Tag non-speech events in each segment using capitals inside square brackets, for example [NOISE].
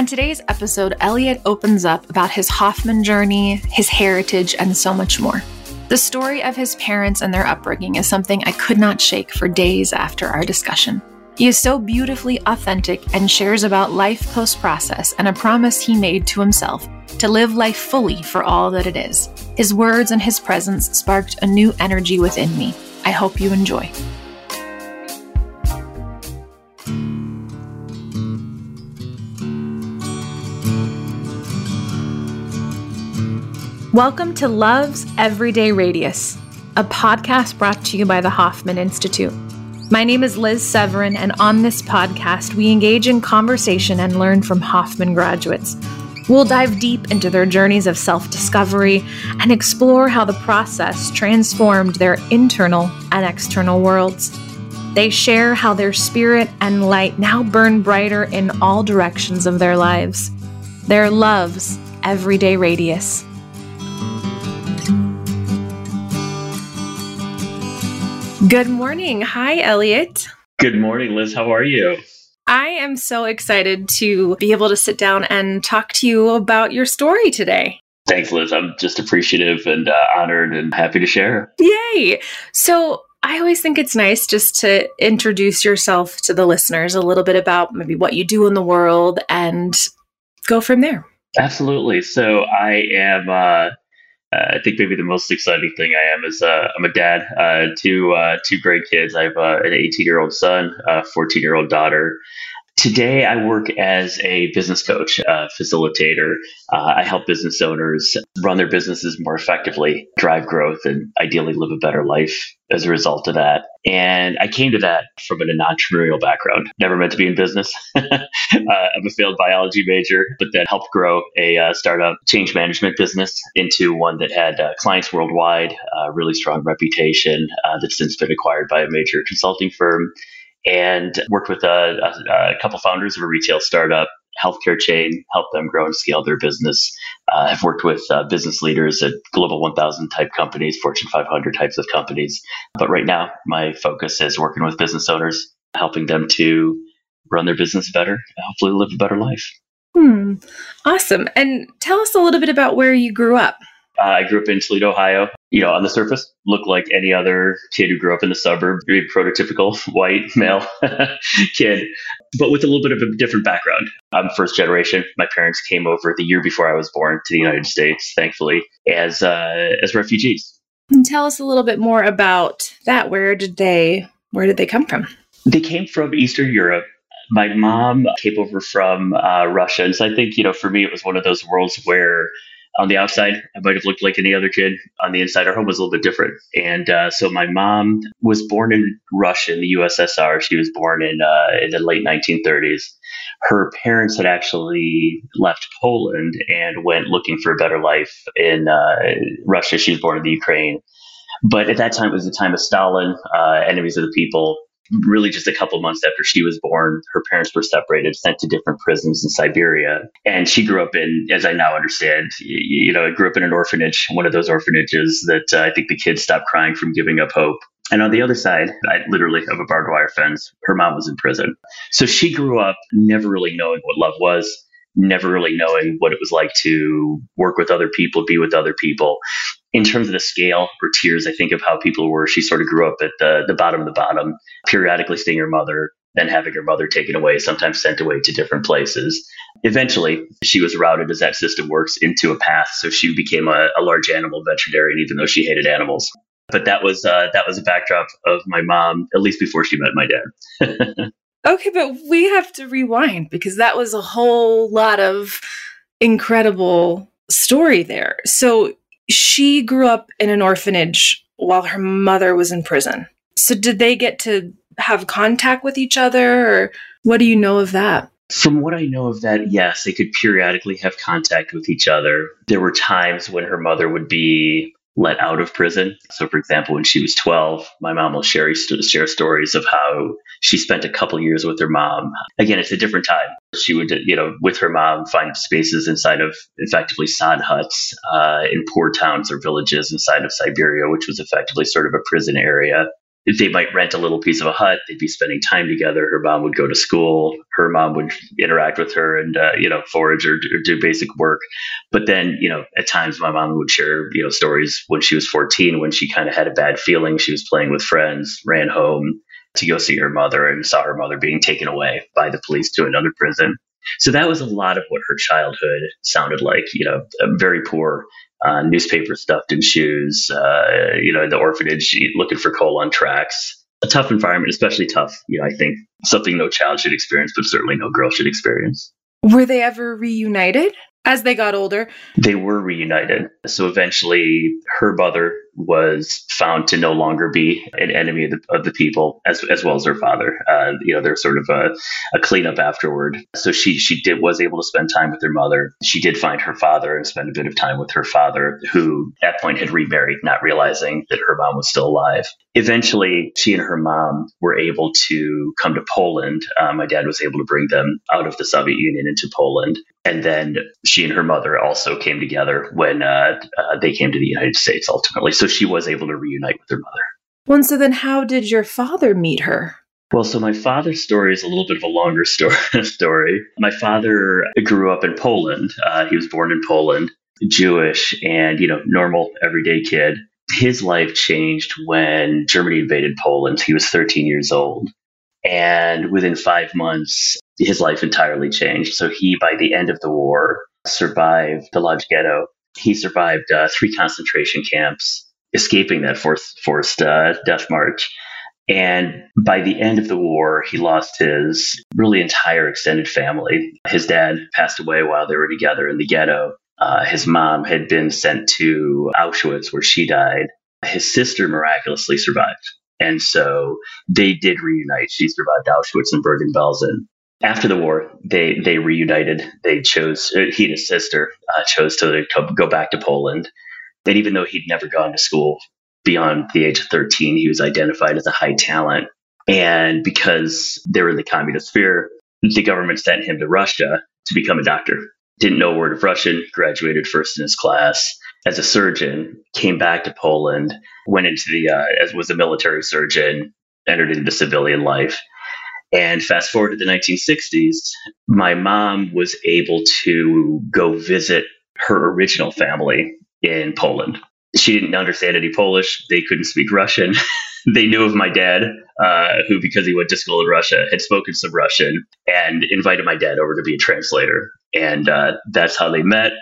On today's episode, Eliot opens up about his Hoffman journey, his heritage, and so much more. The story of his parents and their upbringing is something I could not shake for days after our discussion. He is so beautifully authentic and shares about life post process and a promise he made to himself to live life fully for all that it is. His words and his presence sparked a new energy within me. I hope you enjoy. Welcome to Love's Everyday Radius, a podcast brought to you by the Hoffman Institute. My name is Liz Severin, and on this podcast, we engage in conversation and learn from Hoffman graduates. We'll dive deep into their journeys of self discovery and explore how the process transformed their internal and external worlds. They share how their spirit and light now burn brighter in all directions of their lives. Their love's everyday radius. Good morning. Hi, Eliot. Good morning, Liz. How are you? I am so excited to be able to sit down and talk to you about your story today. Thanks, Liz. I'm just appreciative and uh, honored and happy to share. Yay. So, I always think it's nice just to introduce yourself to the listeners a little bit about maybe what you do in the world and go from there. Absolutely. So, I am uh, I think maybe the most exciting thing I am is uh, I'm a dad, uh, two uh, two great kids. I have uh, an 18 year old son, a 14 year old daughter. Today, I work as a business coach, uh, facilitator. Uh, I help business owners run their businesses more effectively, drive growth, and ideally live a better life as a result of that. And I came to that from an entrepreneurial background. Never meant to be in business. [LAUGHS] uh, I'm a failed biology major, but then helped grow a uh, startup change management business into one that had uh, clients worldwide, uh, really strong reputation uh, that's since been acquired by a major consulting firm and worked with a, a, a couple founders of a retail startup healthcare chain, help them grow and scale their business. Uh, I've worked with uh, business leaders at Global 1000 type companies, Fortune 500 types of companies. But right now, my focus is working with business owners, helping them to run their business better, hopefully live a better life. Hmm. Awesome. And tell us a little bit about where you grew up. Uh, I grew up in Toledo, Ohio. You know, on the surface, looked like any other kid who grew up in the suburb, very prototypical [LAUGHS] white male [LAUGHS] kid, but with a little bit of a different background. I'm first generation. My parents came over the year before I was born to the United States, thankfully, as uh, as refugees. And tell us a little bit more about that. Where did they Where did they come from? They came from Eastern Europe. My mom came over from uh, Russia, and so I think you know, for me, it was one of those worlds where on the outside, I might have looked like any other kid. On the inside, our home was a little bit different. And uh, so my mom was born in Russia, in the USSR. She was born in, uh, in the late 1930s. Her parents had actually left Poland and went looking for a better life in uh, Russia. She was born in the Ukraine. But at that time, it was the time of Stalin, uh, enemies of the people really just a couple months after she was born, her parents were separated, sent to different prisons in Siberia. And she grew up in, as I now understand, you, you know, grew up in an orphanage, one of those orphanages that uh, I think the kids stopped crying from giving up hope. And on the other side, I literally have a barbed wire fence. Her mom was in prison. So she grew up never really knowing what love was, never really knowing what it was like to work with other people, be with other people in terms of the scale or tiers, I think of how people were. She sort of grew up at the, the bottom of the bottom, periodically seeing her mother, then having her mother taken away, sometimes sent away to different places. Eventually, she was routed, as that system works, into a path. So she became a, a large animal veterinarian, even though she hated animals. But that was uh, that was a backdrop of my mom, at least before she met my dad. [LAUGHS] okay, but we have to rewind because that was a whole lot of incredible story there. So she grew up in an orphanage while her mother was in prison. So did they get to have contact with each other or what do you know of that? From what I know of that, yes, they could periodically have contact with each other. There were times when her mother would be let out of prison. So, for example, when she was 12, my mom will share, share stories of how she spent a couple years with her mom. Again, it's a different time. She would, you know, with her mom, find spaces inside of effectively sod huts uh, in poor towns or villages inside of Siberia, which was effectively sort of a prison area. They might rent a little piece of a hut. They'd be spending time together. Her mom would go to school. Her mom would interact with her and uh, you know forage or, or, do basic work. But then you know at times my mom would share you know stories when she was 14 when she kind of had a bad feeling. She was playing with friends, ran home to go see her mother and saw her mother being taken away by the police to another prison. So that was a lot of what her childhood sounded like. You know, very poor uh, newspaper stuffed in shoes, uh, you know, the orphanage looking for coal on tracks. A tough environment, especially tough, you know, I think something no child should experience, but certainly no girl should experience. Were they ever reunited? as they got older. They were reunited. So eventually, her mother was found to no longer be an enemy of the, of the people, as, as well as her father. Uh, you know, there's sort of a, a cleanup afterward. So she she did was able to spend time with her mother. She did find her father and spend a bit of time with her father, who at that point had remarried, not realizing that her mom was still alive. Eventually, she and her mom were able to come to Poland. Uh, my dad was able to bring them out of the Soviet Union into Poland. And then she and her mother also came together when uh, uh, they came to the United States ultimately. So she was able to reunite with her mother. Well, and so then how did your father meet her? Well, so my father's story is a little bit of a longer story. [LAUGHS] story. My father grew up in Poland. Uh, he was born in Poland, Jewish, and you know, normal everyday kid. His life changed when Germany invaded Poland. He was 13 years old, and within five months, his life entirely changed. So he, by the end of the war, survived the Lodz Ghetto. He survived uh, three concentration camps, escaping that forced, forced uh, death march. And by the end of the war, he lost his really entire extended family. His dad passed away while they were together in the ghetto. Uh, his mom had been sent to Auschwitz, where she died. His sister miraculously survived. And so they did reunite. She survived Auschwitz and Bergen Belsen. After the war, they they reunited. They chose uh, he and his sister uh, chose to go back to Poland. And even though he'd never gone to school beyond the age of 13, he was identified as a high talent. And because they were in the communist sphere, the government sent him to Russia to become a doctor. Didn't know a word of Russian, graduated first in his class as a surgeon, came back to Poland, went into the, uh, as was a military surgeon, entered into civilian life. And fast forward to the 1960s, my mom was able to go visit her original family in Poland. She didn't understand any Polish. They couldn't speak Russian. [LAUGHS] they knew of my dad, uh, who, because he went to school in Russia, had spoken some Russian and invited my dad over to be a translator. And uh, that's how they met.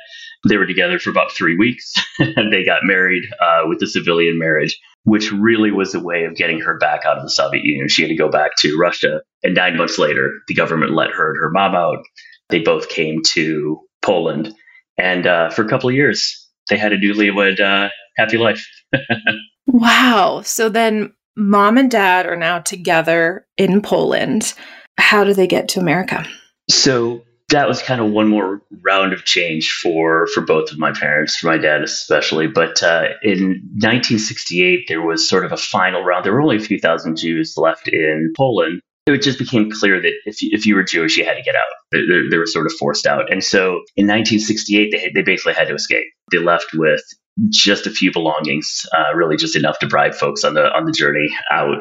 They were together for about three weeks. and [LAUGHS] they got married uh, with a civilian marriage, which really was a way of getting her back out of the Soviet Union. She had to go back to Russia. And nine months later, the government let her and her mom out. They both came to Poland. And uh, for a couple of years, they had a newlywed uh, happy life. [LAUGHS] wow. So then mom and dad are now together in Poland. How do they get to America? So that was kind of one more round of change for for both of my parents, for my dad especially. But uh, in 1968, there was sort of a final round. There were only a few thousand Jews left in Poland. It just became clear that if you, if you were Jewish, you had to get out. They, they were sort of forced out. And so in 1968, they, they basically had to escape. They left with just a few belongings, uh, really just enough to bribe folks on the on the journey out.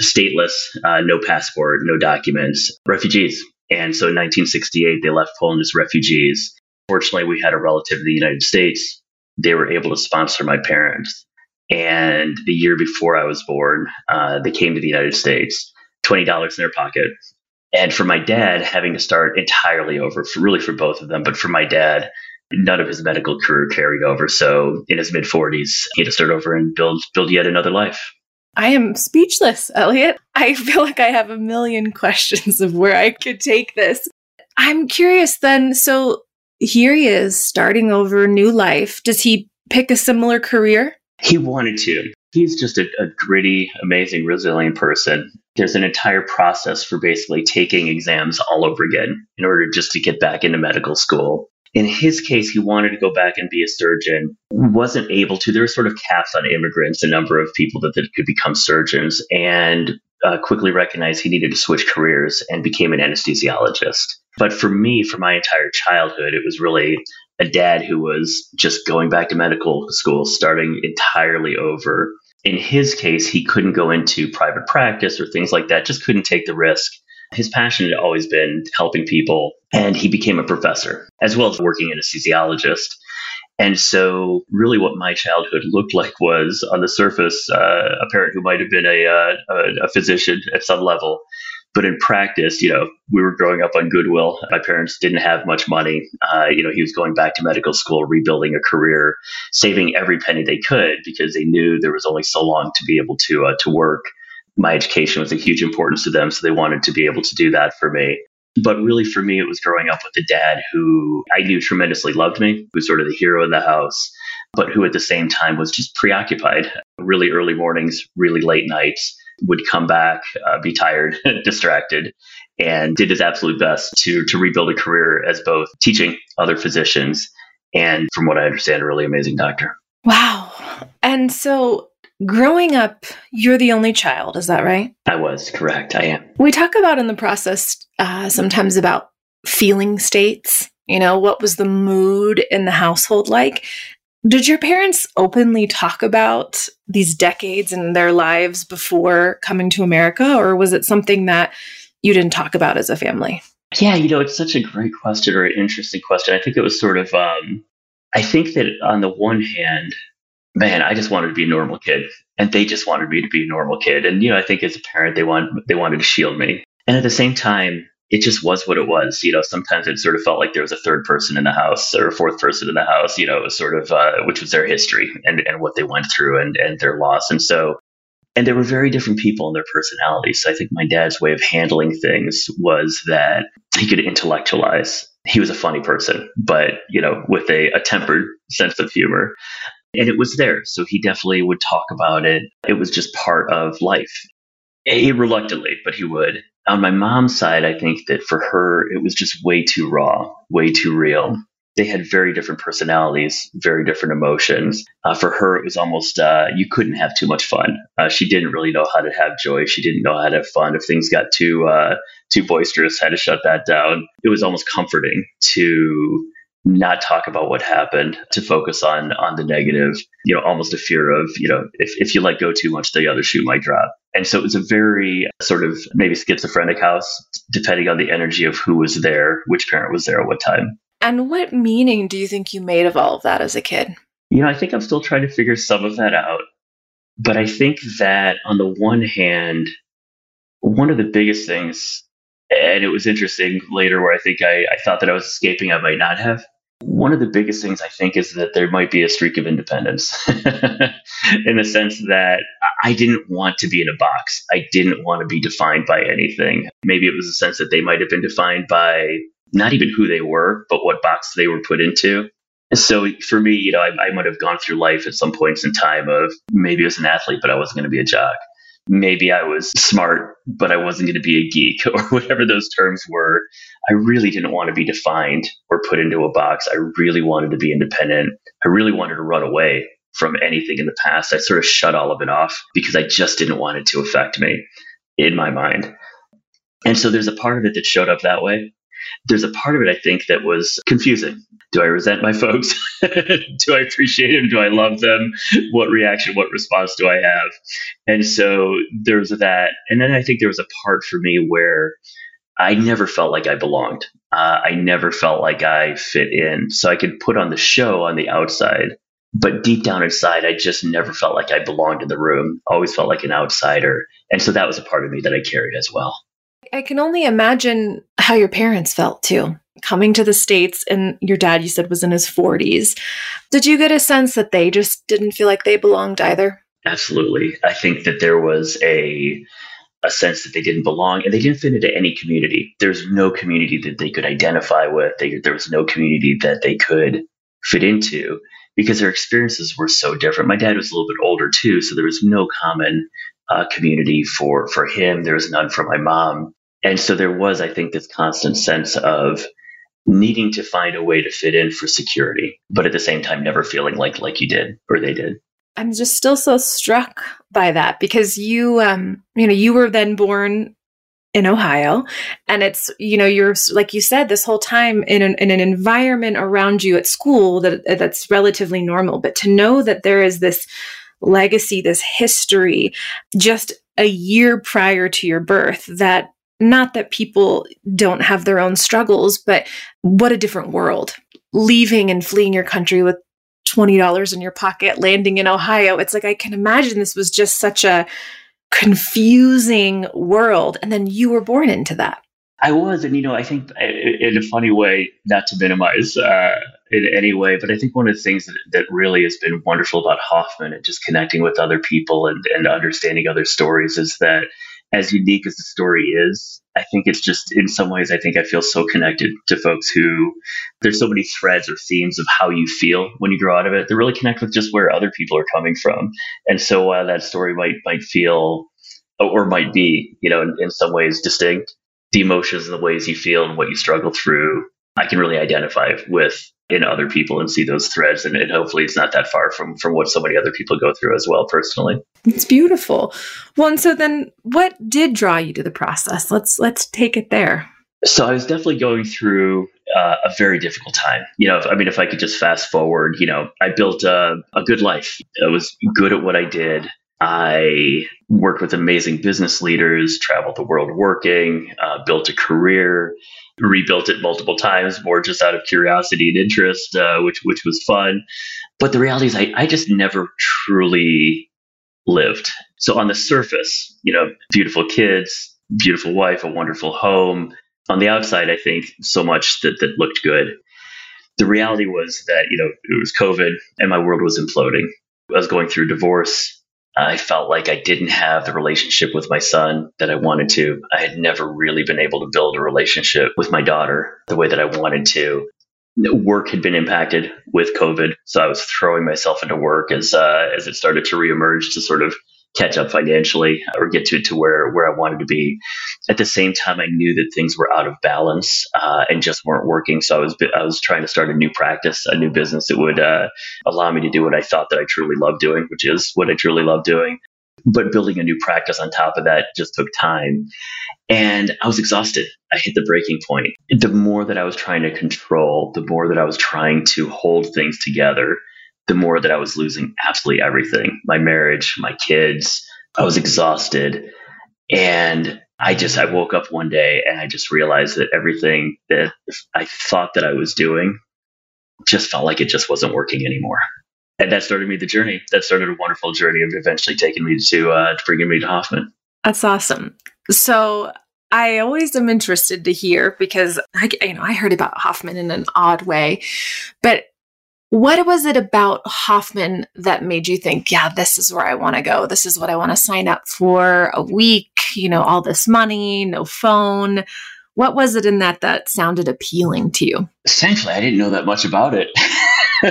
Stateless, uh, no passport, no documents, refugees. And so in 1968, they left Poland as refugees. Fortunately, we had a relative in the United States. They were able to sponsor my parents. And the year before I was born, uh, they came to the United States, $20 in their pocket. And for my dad, having to start entirely over, for really for both of them, but for my dad, none of his medical career carried over. So in his mid 40s, he had to start over and build build yet another life. I am speechless, Eliot. I [LAUGHS] feel like I have a million questions of where I could take this. I'm curious then. So here he is starting over a new life. Does he pick a similar career? He wanted to. He's just a, a gritty, amazing, resilient person. There's an entire process for basically taking exams all over again in order just to get back into medical school. In his case, he wanted to go back and be a surgeon, wasn't able to. There were sort of caps on immigrants, a number of people that, that could become surgeons, and uh, quickly recognized he needed to switch careers and became an anesthesiologist. But for me, for my entire childhood, it was really a dad who was just going back to medical school, starting entirely over. In his case, he couldn't go into private practice or things like that, just couldn't take the risk. His passion had always been helping people, and he became a professor as well as working in anesthesiologist. And so, really, what my childhood looked like was, on the surface, uh, a parent who might have been a, uh, a, a physician at some level. But in practice, you know, we were growing up on goodwill. My parents didn't have much money. Uh, you know, he was going back to medical school, rebuilding a career, saving every penny they could because they knew there was only so long to be able to uh, to work. My education was a huge importance to them, so they wanted to be able to do that for me. But really, for me, it was growing up with a dad who I knew tremendously loved me, who was sort of the hero in the house, but who at the same time was just preoccupied. Really early mornings, really late nights, would come back, uh, be tired, [LAUGHS] distracted, and did his absolute best to to rebuild a career as both teaching other physicians and, from what I understand, a really amazing doctor. Wow. And so Growing up, you're the only child, is that right? I was, correct. I am. We talk about in the process uh, sometimes about feeling states. You know, what was the mood in the household like? Did your parents openly talk about these decades in their lives before coming to America, or was it something that you didn't talk about as a family? Yeah, you know, it's such a great question or an interesting question. I think it was sort of, um, I think that on the one hand, man, I just wanted to be a normal kid, and they just wanted me to be a normal kid. And you know, I think as a parent, they want they wanted to shield me, and at the same time, it just was what it was. You know, sometimes it sort of felt like there was a third person in the house or a fourth person in the house. You know, it was sort of uh, which was their history and and what they went through and and their loss, and so. And they were very different people in their personalities. So I think my dad's way of handling things was that he could intellectualize. He was a funny person, but you know, with a, a tempered sense of humor. And it was there. So he definitely would talk about it. It was just part of life. A, reluctantly, but he would. On my mom's side, I think that for her, it was just way too raw, way too real. They had very different personalities, very different emotions. Uh, for her, it was almost uh, you couldn't have too much fun. Uh, she didn't really know how to have joy. She didn't know how to have fun. If things got too uh, too boisterous, had to shut that down. It was almost comforting to not talk about what happened to focus on on the negative you know almost a fear of you know if, if you let go too much the other shoe might drop. And so it was a very sort of maybe schizophrenic house depending on the energy of who was there which parent was there at what time. And what meaning do you think you made of all of that as a kid? You know i think i'm still trying to figure some of that out. But i think that on the one hand one of the biggest things and it was interesting later where I think I, I thought that I was escaping, I might not have. One of the biggest things I think is that there might be a streak of independence [LAUGHS] in the sense that I didn't want to be in a box. I didn't want to be defined by anything. Maybe it was a sense that they might have been defined by not even who they were, but what box they were put into. So for me, you know, I, I might have gone through life at some points in time of maybe as an athlete, but I wasn't going to be a jock maybe I was smart, but I wasn't going to be a geek [LAUGHS] or whatever those terms were. I really didn't want to be defined or put into a box. I really wanted to be independent. I really wanted to run away from anything in the past. I sort of shut all of it off because I just didn't want it to affect me in my mind. And so there's a part of it that showed up that way. There's a part of it I think that was confusing. Do I resent my folks? [LAUGHS] do I appreciate them? Do I love them? What reaction, what response do I have? And so there's that. And then I think there was a part for me where I never felt like I belonged. Uh, I never felt like I fit in. So I could put on the show on the outside, but deep down inside, I just never felt like I belonged in the room. Always felt like an outsider. And so that was a part of me that I carried as well. I can only imagine how your parents felt too. Coming to the States, and your dad, you said, was in his 40s. Did you get a sense that they just didn't feel like they belonged either? Absolutely. I think that there was a a sense that they didn't belong and they didn't fit into any community. There's no community that they could identify with. They, there was no community that they could fit into because their experiences were so different. My dad was a little bit older too, so there was no common uh, community for for him. There was none for my mom. And so there was, I think, this constant sense of needing to find a way to fit in for security, but at the same time, never feeling like like you did or they did. I'm just still so struck by that because you, um, you know, you were then born in Ohio, and it's you know you're like you said this whole time in an, in an environment around you at school that that's relatively normal, but to know that there is this legacy, this history, just a year prior to your birth that not that people don't have their own struggles, but what a different world. Leaving and fleeing your country with $20 in your pocket, landing in Ohio. It's like I can imagine this was just such a confusing world. And then you were born into that. I was, and you know, I think in a funny way, not to minimize uh, in any way, but I think one of the things that, that really has been wonderful about Hoffman and just connecting with other people and, and understanding other stories is that as unique as the story is, I think it's just in some ways, I think I feel so connected to folks who there's so many threads or themes of how you feel when you grow out of it. They really connect with just where other people are coming from. And so while that story might, might feel or might be, you know, in, in some ways distinct, the emotions and the ways you feel and what you struggle through, I can really identify with in other people and see those threads and, and, hopefully it's not that far from from what so many other people go through as well personally. It's beautiful. Well and so then what did draw you to the process? Let's let's take it there. So i was definitely going through uh, a very difficult time. You know if, i mean if i could just fast forward you know i built a, a good life. I was good at what i did. I worked with amazing business leaders, traveled the world working, uh, built a career, rebuilt it multiple times, more just out of curiosity and interest, uh, which which was fun. But the reality is, I, I just never truly lived. So on the surface, you know, beautiful kids, beautiful wife, a wonderful home. On the outside, I think so much that that looked good. The reality was that you know it was COVID, and my world was imploding. I was going through divorce I felt like I didn't have the relationship with my son that I wanted to. I had never really been able to build a relationship with my daughter the way that I wanted to. Work had been impacted with COVID, so I was throwing myself into work as uh, as it started to reemerge to sort of catch up financially or get to to where where I wanted to be. At the same time, I knew that things were out of balance uh, and just weren't working. So I was I was trying to start a new practice, a new business that would uh, allow me to do what I thought that I truly love doing, which is what I truly love doing. But building a new practice on top of that just took time. And I was exhausted. I hit the breaking point. The more that I was trying to control, the more that I was trying to hold things together, the more that I was losing absolutely everything my marriage, my kids. I was exhausted. And I just, I woke up one day and I just realized that everything that I thought that I was doing just felt like it just wasn't working anymore. And that started me the journey. That started a wonderful journey of eventually taking me to, uh, to bringing me to Hoffman. That's awesome. So I always am interested to hear because I, you know, I heard about Hoffman in an odd way, but what was it about Hoffman that made you think, yeah, this is where I want to go? This is what I want to sign up for a week, you know, all this money, no phone. What was it in that that sounded appealing to you? Essentially, I didn't know that much about it. [LAUGHS]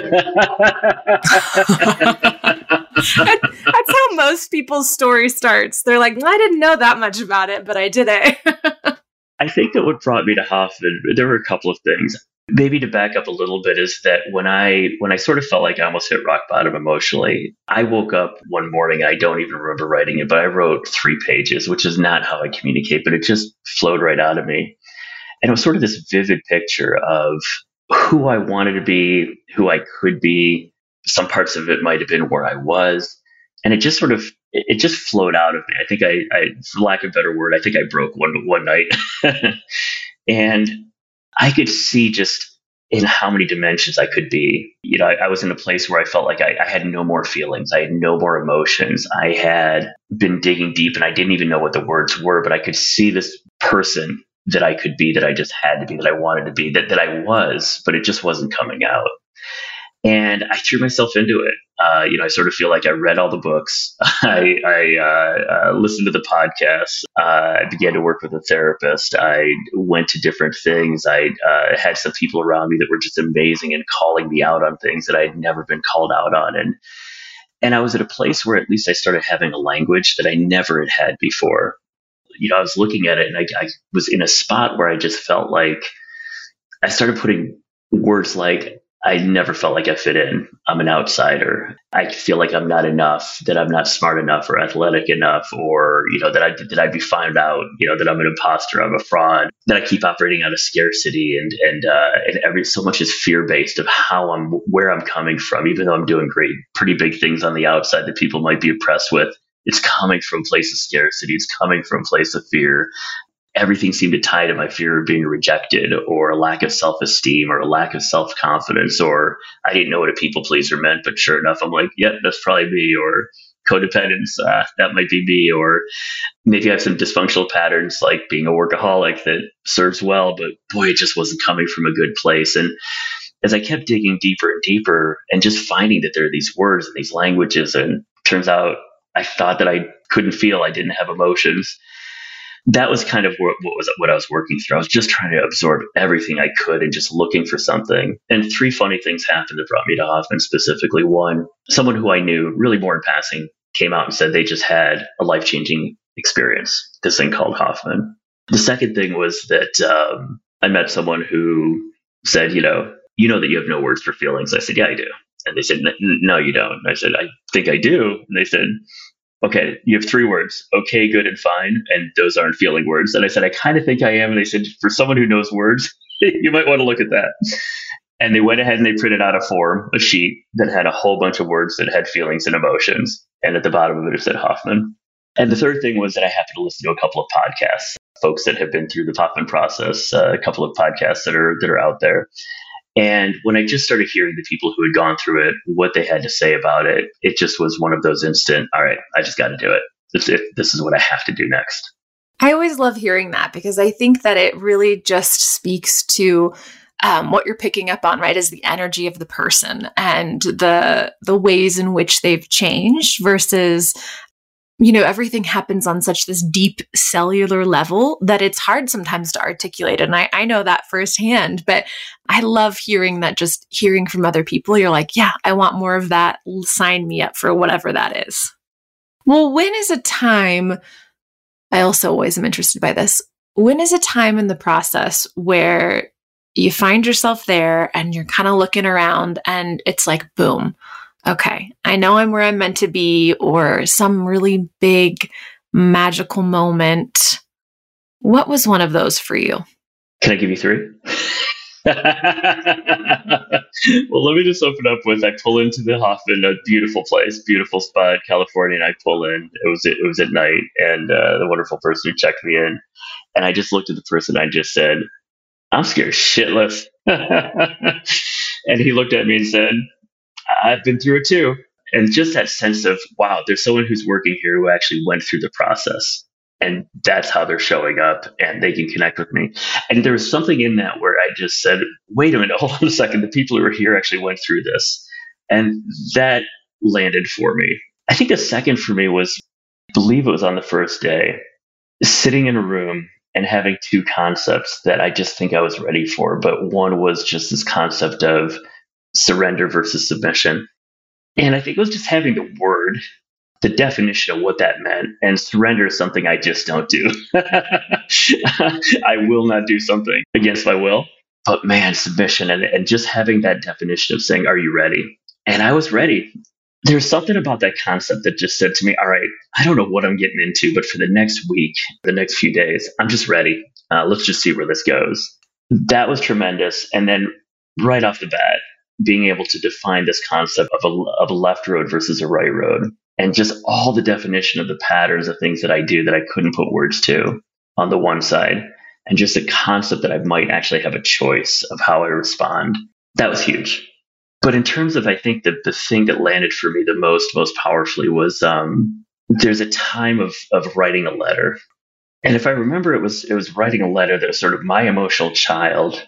That's how most people's story starts. They're like, I didn't know that much about it, but I did it. [LAUGHS] I think that what brought me to Hoffman, there were a couple of things maybe to back up a little bit is that when i when i sort of felt like i almost hit rock bottom emotionally i woke up one morning i don't even remember writing it but i wrote three pages which is not how i communicate but it just flowed right out of me. And it was sort of this vivid picture of who i wanted to be who i could be. Some parts of it might have been where i was. And it just sort of it just flowed out of me. I think i, I for lack of a better word i think i broke one one night. [LAUGHS] And I could see just in how many dimensions I could be. You know, I, I was in a place where I felt like I, I, had no more feelings. I had no more emotions. I had been digging deep and I didn't even know what the words were, but I could see this person that I could be, that I just had to be, that I wanted to be, that, that I was, but it just wasn't coming out. And I threw myself into it. Uh, you know, I sort of feel like I read all the books. [LAUGHS] I, I uh, uh, listened to the podcasts. Uh, I began to work with a therapist. I went to different things. I uh, had some people around me that were just amazing and calling me out on things that I had never been called out on. And and I was at a place where at least I started having a language that I never had had before. You know, I was looking at it and I, I was in a spot where I just felt like I started putting words like I never felt like I fit in. I'm an outsider. I feel like I'm not enough, that I'm not smart enough or athletic enough, or, you know, that I that I'd be found out, you know, that I'm an imposter, I'm a fraud, that I keep operating out of scarcity and and uh, and every so much is fear based of how I'm where I'm coming from, even though I'm doing great, pretty big things on the outside that people might be impressed with. It's coming from place of scarcity. It's coming from place of fear everything seemed to tie to my fear of being rejected or a lack of self esteem or a lack of self confidence or I didn't know what a people pleaser meant, but sure enough, I'm like, yep, that's probably me or codependence, uh, that might be me or maybe I have some dysfunctional patterns like being a workaholic that serves well, but boy, it just wasn't coming from a good place. And as I kept digging deeper and deeper and just finding that there are these words and these languages, and turns out I thought that I couldn't feel, I didn't have emotions that was kind of what, what, was what I was working through. I was just trying to absorb everything I could and just looking for something. And three funny things happened that brought me to Hoffman specifically. One, someone who I knew really more in passing came out and said they just had a life changing experience. This thing called Hoffman. The second thing was that um, I met someone who said, you know, you know that you have no words for feelings. I said, yeah, I do. And they said, no, you don't. And I said, I think I do. And they said, okay, you have three words, okay, good, and fine. And those aren't feeling words. And I said, I kind of think I am. And they said, for someone who knows words, [LAUGHS] you might want to look at that. And they went ahead and they printed out a form, a sheet that had a whole bunch of words that had feelings and emotions. And at the bottom of it, it said Hoffman. And the third thing was that I happened to listen to a couple of podcasts, folks that have been through the Hoffman process, uh, a couple of podcasts that are that are out there. And when I just started hearing the people who had gone through it, what they had to say about it, it just was one of those instant, all right, I just got to do it. This, this is what I have to do next. I always love hearing that because I think that it really just speaks to um, what you're picking up on, right, is the energy of the person and the the ways in which they've changed versus you know, everything happens on such this deep cellular level that it's hard sometimes to articulate. And I, I know that firsthand, but I love hearing that just hearing from other people. You're like, yeah, I want more of that. Sign me up for whatever that is. Well, when is a time? I also always am interested by this. When is a time in the process where you find yourself there and you're kind of looking around and it's like, boom, okay, I know I'm where I'm meant to be, or some really big magical moment. What was one of those for you? Can I give you three? [LAUGHS] well, let me just open up with I pull into the Hoffman, a beautiful place, beautiful spot, California, and I pull in. It was it was at night, and uh, the wonderful person who checked me in, and I just looked at the person. I just said, "I'm scared shitless," [LAUGHS] and he looked at me and said, I've been through it too. And just that sense of, wow, there's someone who's working here who actually went through the process. And that's how they're showing up and they can connect with me. And there was something in that where I just said, wait a minute, [LAUGHS] hold on a second. The people who are here actually went through this. And that landed for me. I think the second for me was, I believe it was on the first day, sitting in a room and having two concepts that I just think I was ready for. But one was just this concept of surrender versus submission. And I think it was just having the word, the definition of what that meant. And surrender is something I just don't do. [LAUGHS] I will not do something against my will. But man, submission and, and just having that definition of saying, Are you ready? And I was ready. There's something about that concept that just said to me, All right, I don't know what I'm getting into, but for the next week, the next few days, I'm just ready. Uh, let's just see where this goes. That was tremendous. And then right off the bat, being able to define this concept of a, of a left road versus a right road and just all the definition of the patterns of things that I do that I couldn't put words to on the one side and just the concept that I might actually have a choice of how I respond. That was huge. But in terms of, I think that the thing that landed for me the most, most powerfully was um, there's a time of of writing a letter, and if I remember, it was it was writing a letter that was sort of my emotional child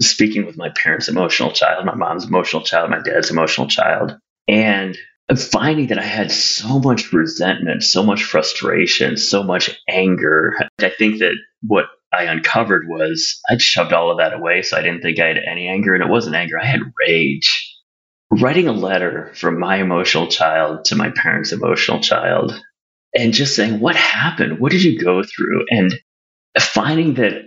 speaking with my parents' emotional child, my mom's emotional child, my dad's emotional child, and finding that I had so much resentment, so much frustration, so much anger. I think that what I uncovered was I'd shoved all of that away, so I didn't think I had any anger, and it wasn't anger, I had rage. Writing a letter from my emotional child to my parents' emotional child, and just saying, What happened? What did you go through? And finding that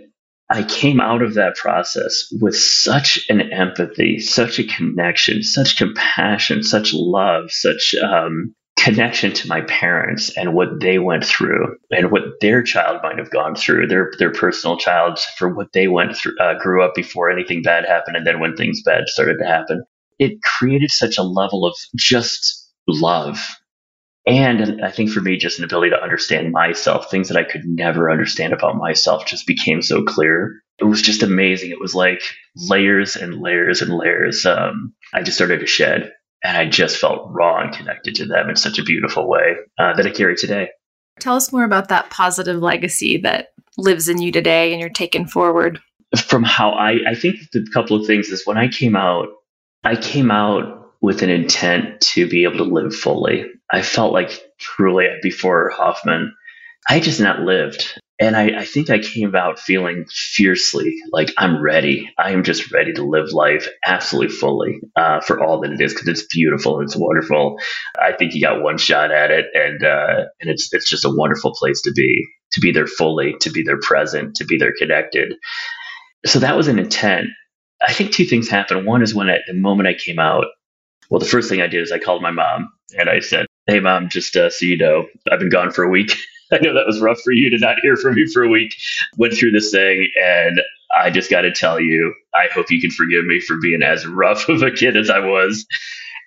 I came out of that process with such an empathy, such a connection, such compassion, such love, such um, connection to my parents and what they went through and what their child might have gone through, their their personal child for what they went through, uh, grew up before anything bad happened, and then when things bad started to happen. It created such a level of just love and I think for me, just an ability to understand myself, things that I could never understand about myself just became so clear. It was just amazing. It was like layers and layers and layers. Um, I just started to shed and I just felt raw and connected to them in such a beautiful way uh, that I carry today. Tell us more about that positive legacy that lives in you today and you're taking forward. From how I, I think the couple of things is when I came out, I came out with an intent to be able to live fully. I felt like truly before Hoffman, I just not lived. And I, I, think I came out feeling fiercely like I'm ready. I am just ready to live life absolutely fully uh, for all that it is because it's beautiful and it's wonderful. I think you got one shot at it, and uh, and it's it's just a wonderful place to be to be there fully, to be there present, to be there connected. So that was an intent. I think two things happened. One is when at the moment I came out, well, the first thing I did is I called my mom and I said, Hey, mom, just uh, so you know, I've been gone for a week. [LAUGHS] I know that was rough for you to not hear from me for a week. Went through this thing, and I just got to tell you, I hope you can forgive me for being as rough [LAUGHS] of a kid as I was.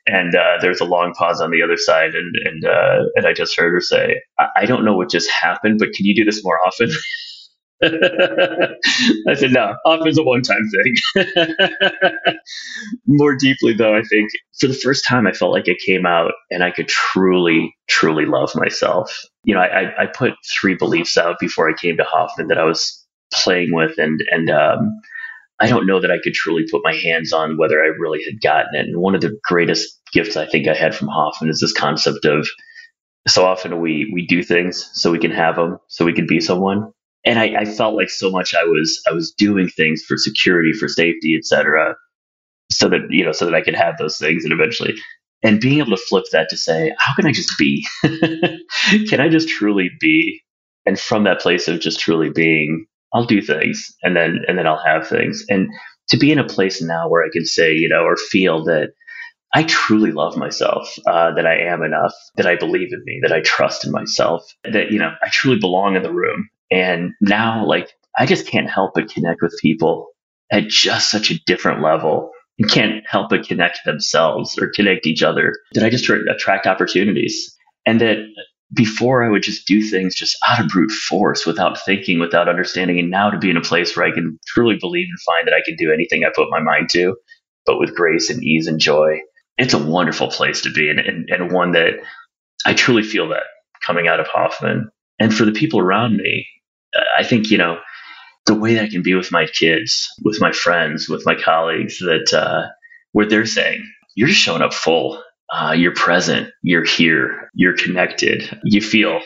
And uh, there's a long pause on the other side, and and uh, and I just heard her say, I-, I don't know what just happened, but can you do this more often?" [LAUGHS] [LAUGHS] I said, no, off is a one time thing. [LAUGHS] More deeply, though, I think for the first time, I felt like it came out and I could truly, truly love myself. You know, I, I put three beliefs out before I came to Hoffman that I was playing with, and, and, um, I don't know that I could truly put my hands on whether I really had gotten it. And one of the greatest gifts I think I had from Hoffman is this concept of so often we we do things so we can have them, so we can be someone and I, I, felt like so much I was I was doing things for security, for safety, etc. So that you know, so that I could have those things, and eventually, and being able to flip that to say, how can I just be? [LAUGHS] can I just truly be? And from that place of just truly being, I'll do things, and then and then I'll have things, and to be in a place now where I can say, you know, or feel that I truly love myself, uh, that I am enough, that I believe in me, that I trust in myself, that, you know, I truly belong in the room. And now, like, I just can't help but connect with people at just such a different level and can't help but connect themselves or connect each other that I just attract opportunities. And that before I would just do things just out of brute force without thinking, without understanding. And now to be in a place where I can truly believe and find that I can do anything I put my mind to, but with grace and ease and joy. It's a wonderful place to be and, and, and one that I truly feel that coming out of Hoffman. And for the people around me, I think, you know, the way that I can be with my kids, with my friends, with my colleagues, that uh, they're saying, you're just showing up full. Uh, you're present. You're here. You're connected. You feel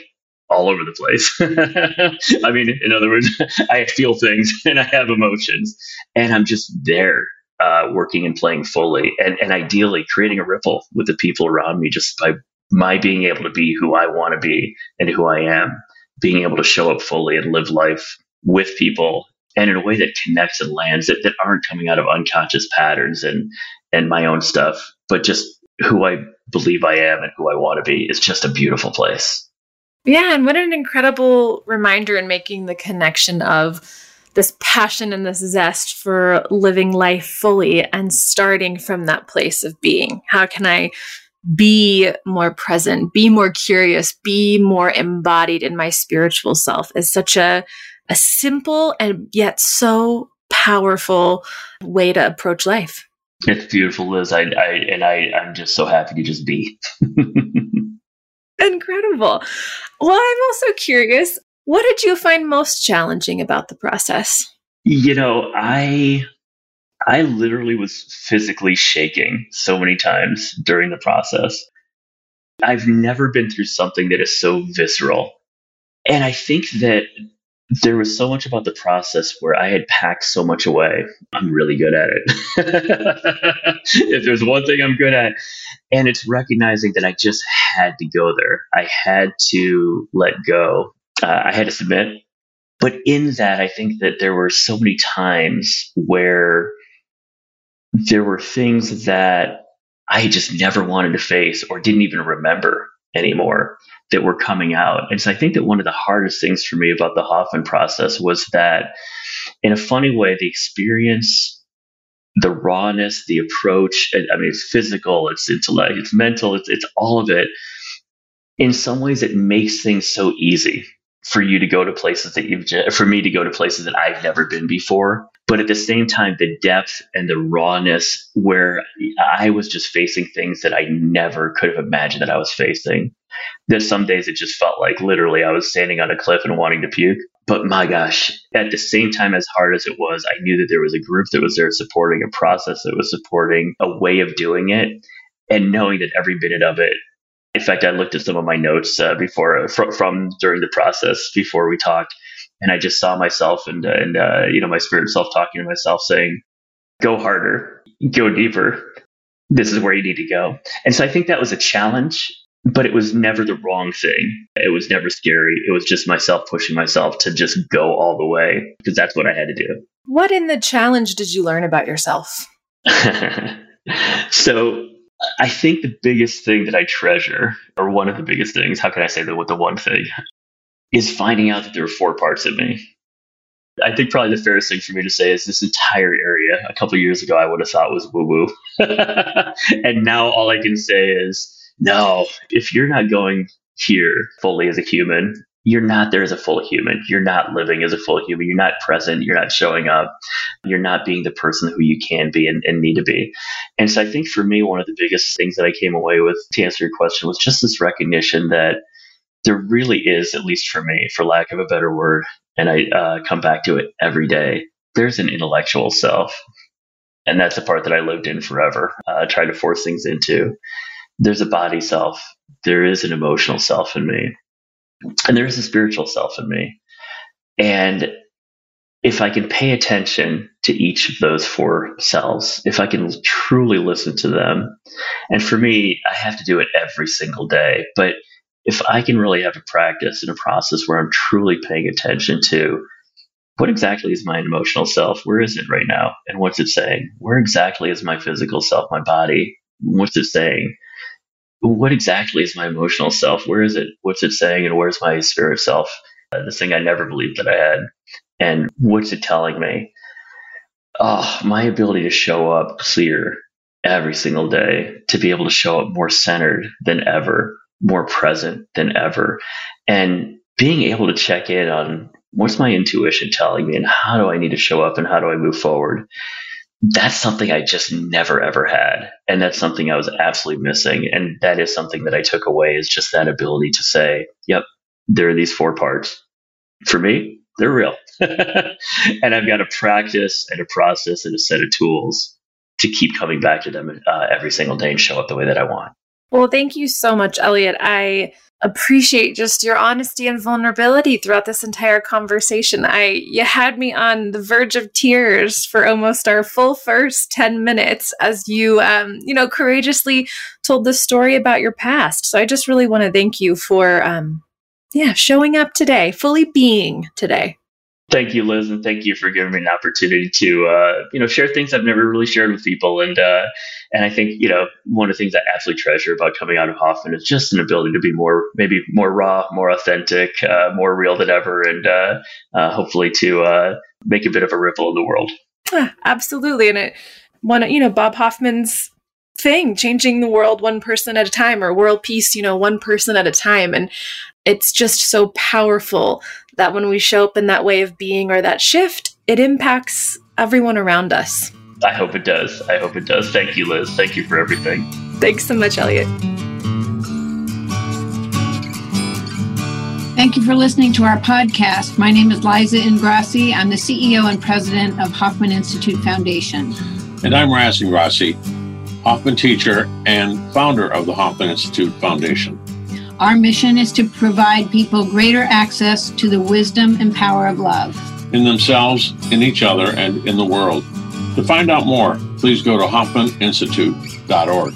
all over the place. [LAUGHS] I mean, in other words, [LAUGHS] I feel things [LAUGHS] and I have emotions, and I'm just there, uh, working and playing fully, and, and ideally creating a ripple with the people around me just by my being able to be who I want to be and who I am being able to show up fully and live life with people and in a way that connects and lands that, that aren't coming out of unconscious patterns and and my own stuff, but just who I believe I am and who I want to be is just a beautiful place. Yeah, and what an incredible reminder in making the connection of this passion and this zest for living life fully and starting from that place of being. How can I be more present, be more curious, be more embodied in my spiritual self is such a, a simple and yet so powerful way to approach life. It's beautiful, Liz. I, I and I, I'm just so happy to just be. [LAUGHS] Incredible. Well, I'm also curious. What did you find most challenging about the process? You know, I I literally was physically shaking so many times during the process. I've never been through something that is so visceral. And I think that there was so much about the process where I had packed so much away. I'm really good at it. [LAUGHS] if there's one thing I'm good at, and it's recognizing that I just had to go there. I had to let go. Uh, I had to submit But in that, I think that there were so many times where there were things that I just never wanted to face or didn't even remember anymore that were coming out. And so I think that one of the hardest things for me about the Hoffman process was that, in a funny way, the experience, the rawness, the approach, I mean, it's physical, it's intellect, it's mental, it's, it's all of it. In some ways, it makes things so easy for you to go to places that you've, for me to go to places that I've never been before but at the same time the depth and the rawness where i was just facing things that i never could have imagined that i was facing. That some days it just felt like literally i was standing on a cliff and wanting to puke. But my gosh at the same time as hard as it was i knew that there was a group that was there supporting a process that was supporting a way of doing it and knowing that every minute of it in fact i looked at some of my notes uh, before from during the process before we talked and I just saw myself and and uh, you know my spirit self talking to myself saying, "Go harder, go deeper. This is where you need to go." And so I think that was a challenge, but it was never the wrong thing. It was never scary. It was just myself pushing myself to just go all the way because that's what I had to do. What in the challenge did you learn about yourself? [LAUGHS] so I think the biggest thing that I treasure, or one of the biggest things, how can I say that with the one thing, is finding out that there are four parts of me. I think probably the fairest thing for me to say is this entire area a couple years ago I would have thought was woo woo. [LAUGHS] and now all I can say is no, if you're not going here fully as a human, you're not there as a full human. You're not living as a full human. You're not present. You're not showing up. You're not being the person who you can be and, and need to be. And so I think for me, one of the biggest things that I came away with to answer your question was just this recognition that there really is, at least for me, for lack of a better word, and I uh, come back to it every day. There's an intellectual self, and that's the part that I lived in forever. Uh, tried to force things into. There's a body self. There is an emotional self in me, and there is a spiritual self in me. And if I can pay attention to each of those four selves, if I can truly listen to them, and for me, I have to do it every single day, but if I can really have a practice and a process where I'm truly paying attention to what exactly is my emotional self? Where is it right now? And what's it saying? Where exactly is my physical self, my body? What's it saying? What exactly is my emotional self? Where is it? What's it saying? And where's my spirit self? Uh, this thing I never believed that I had. And what's it telling me? Oh, my ability to show up clear every single day, to be able to show up more centered than ever, more present than ever. And being able to check in on what's my intuition telling me and how do I need to show up and how do I move forward? That's something I just never ever had. And that's something I was absolutely missing. And that is something that I took away is just that ability to say, yep, there are these four parts. For me, they're real. [LAUGHS] and I've got a practice and a process and a set of tools to keep coming back to them uh, every single day and show up the way that I want. Well, thank you so much, Eliot. I appreciate just your honesty and vulnerability throughout this entire conversation. I you had me on the verge of tears for almost our full first 10 minutes as you um, you know, courageously told the story about your past. So I just really want to thank you for um yeah, showing up today, fully being today. Thank you, Liz, and thank you for giving me an opportunity to, uh, you know, share things I've never really shared with people. And uh, and I think, you know, one of the things I absolutely treasure about coming out of Hoffman is just an ability to be more, maybe more raw, more authentic, uh, more real than ever, and uh, uh, hopefully to uh, make a bit of a ripple in the world. Absolutely, and it one, you know, Bob Hoffman's thing, changing the world one person at a time, or world peace, you know, one person at a time, and it's just so powerful that when we show up in that way of being or that shift, it impacts everyone around us. I hope it does. I hope it does. Thank you, Liz. Thank you for everything. Thanks so much, Eliot. Thank you for listening to our podcast. My name is Liza Ingrasci. I'm the CEO and president of Hoffman Institute Foundation. And I'm Raz Ingrasci, Hoffman teacher and founder of the Hoffman Institute Foundation. Our mission is to provide people greater access to the wisdom and power of love in themselves, in each other, and in the world. To find out more, please go to hoffmaninstitute.org.